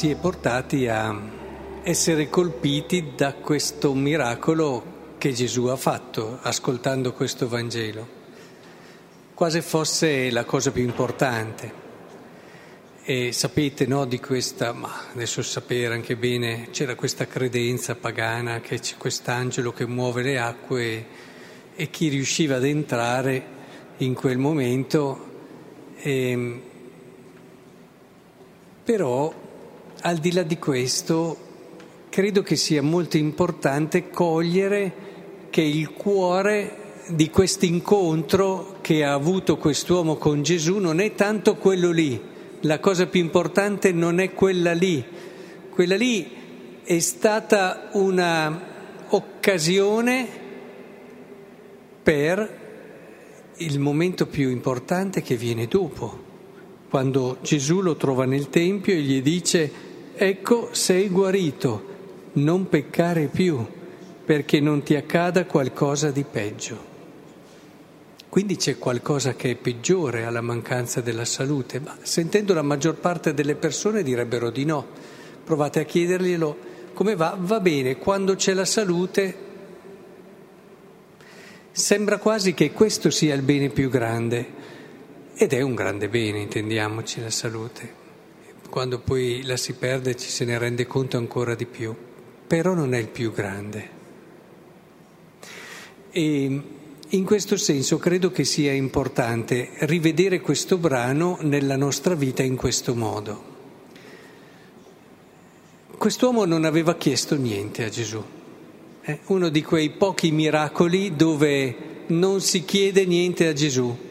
si è portati a essere colpiti da questo miracolo che Gesù ha fatto ascoltando questo Vangelo, quasi fosse la cosa più importante. E sapete no, di questa, ma adesso sapere anche bene, c'era questa credenza pagana che c'è quest'angelo che muove le acque e chi riusciva ad entrare in quel momento. Eh, però al di là di questo credo che sia molto importante cogliere che il cuore di questo incontro che ha avuto quest'uomo con Gesù non è tanto quello lì, la cosa più importante non è quella lì, quella lì è stata un'occasione per il momento più importante che viene dopo, quando Gesù lo trova nel Tempio e gli dice ecco sei guarito, non peccare più perché non ti accada qualcosa di peggio. Quindi c'è qualcosa che è peggiore alla mancanza della salute, ma sentendo la maggior parte delle persone direbbero di no. Provate a chiederglielo come va? Va bene, quando c'è la salute sembra quasi che questo sia il bene più grande ed è un grande bene, intendiamoci, la salute. Quando poi la si perde ci se ne rende conto ancora di più, però non è il più grande. E in questo senso credo che sia importante rivedere questo brano nella nostra vita in questo modo. Quest'uomo non aveva chiesto niente a Gesù, è uno di quei pochi miracoli dove non si chiede niente a Gesù.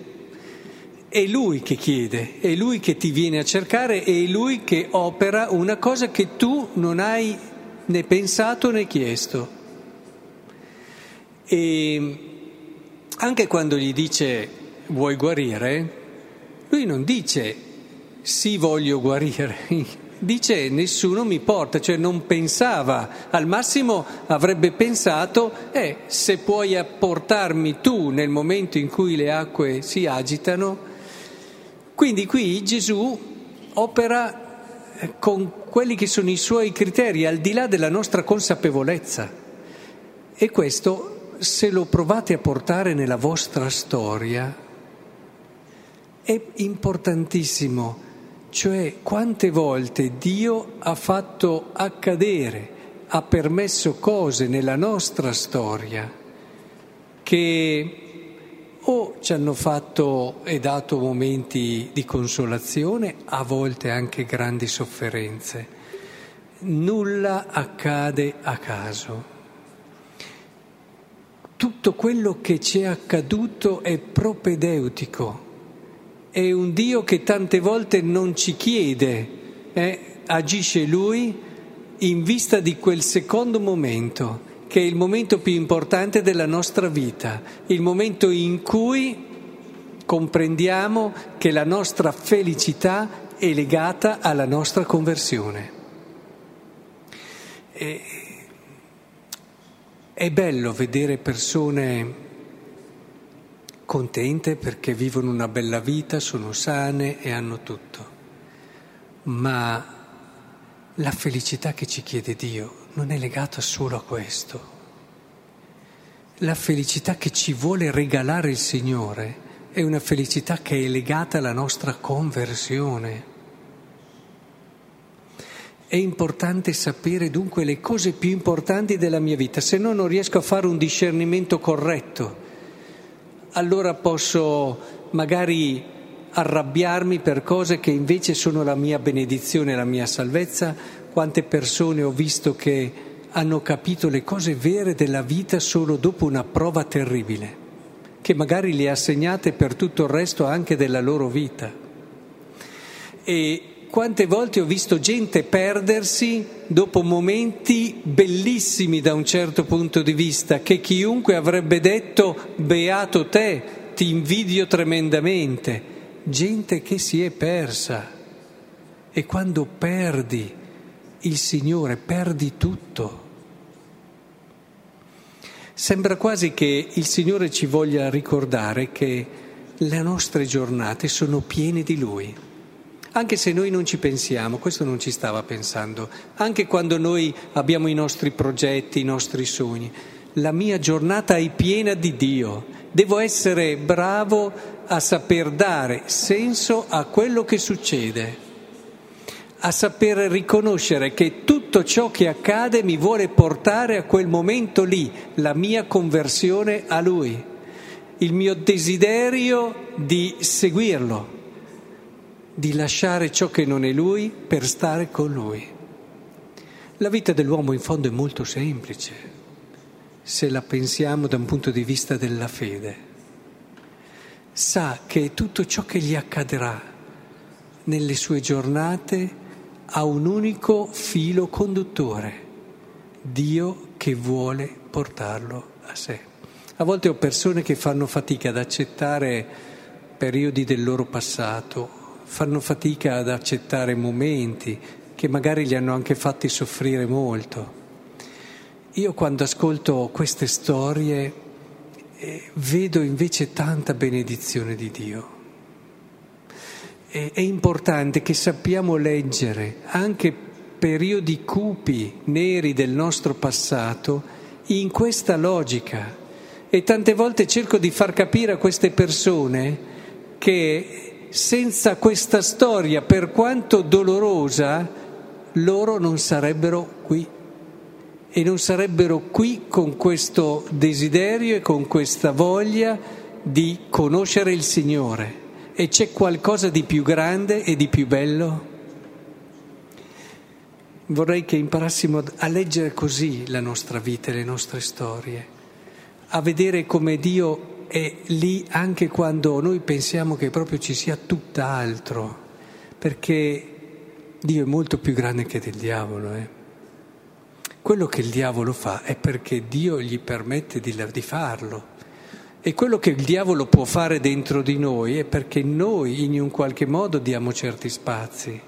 È lui che chiede, è lui che ti viene a cercare, è lui che opera una cosa che tu non hai né pensato né chiesto. E anche quando gli dice vuoi guarire, lui non dice sì voglio guarire, dice nessuno mi porta, cioè non pensava, al massimo avrebbe pensato eh, se puoi apportarmi tu nel momento in cui le acque si agitano. Quindi qui Gesù opera eh, con quelli che sono i suoi criteri, al di là della nostra consapevolezza. E questo, se lo provate a portare nella vostra storia, è importantissimo, cioè quante volte Dio ha fatto accadere, ha permesso cose nella nostra storia che o ci hanno fatto e dato momenti di consolazione, a volte anche grandi sofferenze. Nulla accade a caso. Tutto quello che ci è accaduto è propedeutico, è un Dio che tante volte non ci chiede, eh, agisce Lui in vista di quel secondo momento, che è il momento più importante della nostra vita, il momento in cui comprendiamo che la nostra felicità è legata alla nostra conversione. E è bello vedere persone contente perché vivono una bella vita, sono sane e hanno tutto, ma la felicità che ci chiede Dio non è legata solo a questo. La felicità che ci vuole regalare il Signore è una felicità che è legata alla nostra conversione. È importante sapere dunque le cose più importanti della mia vita, se no non riesco a fare un discernimento corretto. Allora posso magari arrabbiarmi per cose che invece sono la mia benedizione, la mia salvezza. Quante persone ho visto che hanno capito le cose vere della vita solo dopo una prova terribile, che magari le ha segnate per tutto il resto anche della loro vita. E quante volte ho visto gente perdersi dopo momenti bellissimi da un certo punto di vista, che chiunque avrebbe detto beato te, ti invidio tremendamente, gente che si è persa. E quando perdi il Signore, perdi tutto. Sembra quasi che il Signore ci voglia ricordare che le nostre giornate sono piene di Lui Anche se noi non ci pensiamo, questo non ci stava pensando, anche quando noi abbiamo i nostri progetti, i nostri sogni, la mia giornata è piena di Dio, devo essere bravo a saper dare senso a quello che succede a saper riconoscere che tutto ciò che accade mi vuole portare a quel momento lì, la mia conversione a Lui, il mio desiderio di seguirlo, di lasciare ciò che non è Lui per stare con Lui. La vita dell'uomo in fondo è molto semplice, se la pensiamo da un punto di vista della fede. Sa che tutto ciò che gli accadrà nelle sue giornate ha un unico filo conduttore, Dio che vuole portarlo a sé. A volte ho persone che fanno fatica ad accettare periodi del loro passato, fanno fatica ad accettare momenti che magari li hanno anche fatti soffrire molto. Io quando ascolto queste storie eh, vedo invece tanta benedizione di Dio è importante che sappiamo leggere anche periodi cupi, neri del nostro passato in questa logica. E tante volte cerco di far capire a queste persone che senza questa storia, per quanto dolorosa, loro non sarebbero qui. E non sarebbero qui con questo desiderio e con questa voglia di conoscere il Signore. E c'è qualcosa di più grande e di più bello? Vorrei che imparassimo a leggere così la nostra vita e le nostre storie, a vedere come Dio è lì anche quando noi pensiamo che proprio ci sia tutt'altro, perché Dio è molto più grande che del diavolo. Eh? Quello che il diavolo fa è perché Dio gli permette di, di farlo. E quello che il diavolo può fare dentro di noi è perché noi in un qualche modo diamo certi spazi.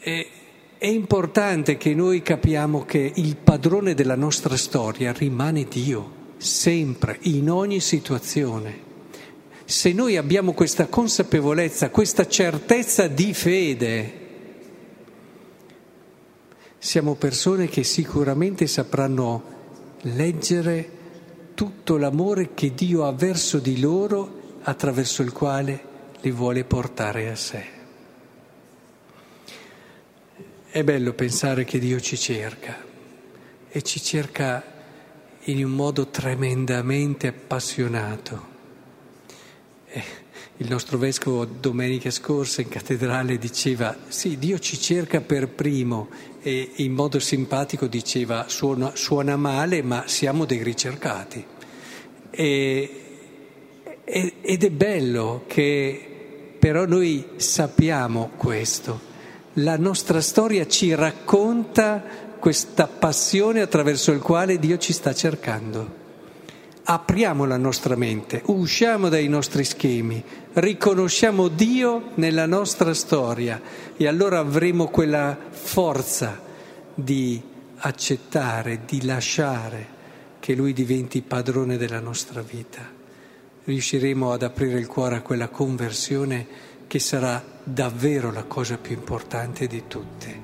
E, è importante che noi capiamo che il padrone della nostra storia rimane Dio, sempre, in ogni situazione. Se noi abbiamo questa consapevolezza, questa certezza di fede, siamo persone che sicuramente sapranno leggere tutto l'amore che Dio ha verso di loro attraverso il quale li vuole portare a sé. È bello pensare che Dio ci cerca e ci cerca in un modo tremendamente appassionato. Eh, il nostro vescovo domenica scorsa in cattedrale diceva sì, Dio ci cerca per primo e in modo simpatico diceva suona, suona male ma siamo dei ricercati. E, ed è bello che però noi sappiamo questo. La nostra storia ci racconta questa passione attraverso il quale Dio ci sta cercando apriamo la nostra mente, usciamo dai nostri schemi, riconosciamo Dio nella nostra storia e allora avremo quella forza di accettare, di lasciare che Lui diventi padrone della nostra vita. Riusciremo ad aprire il cuore a quella conversione che sarà davvero la cosa più importante di tutte.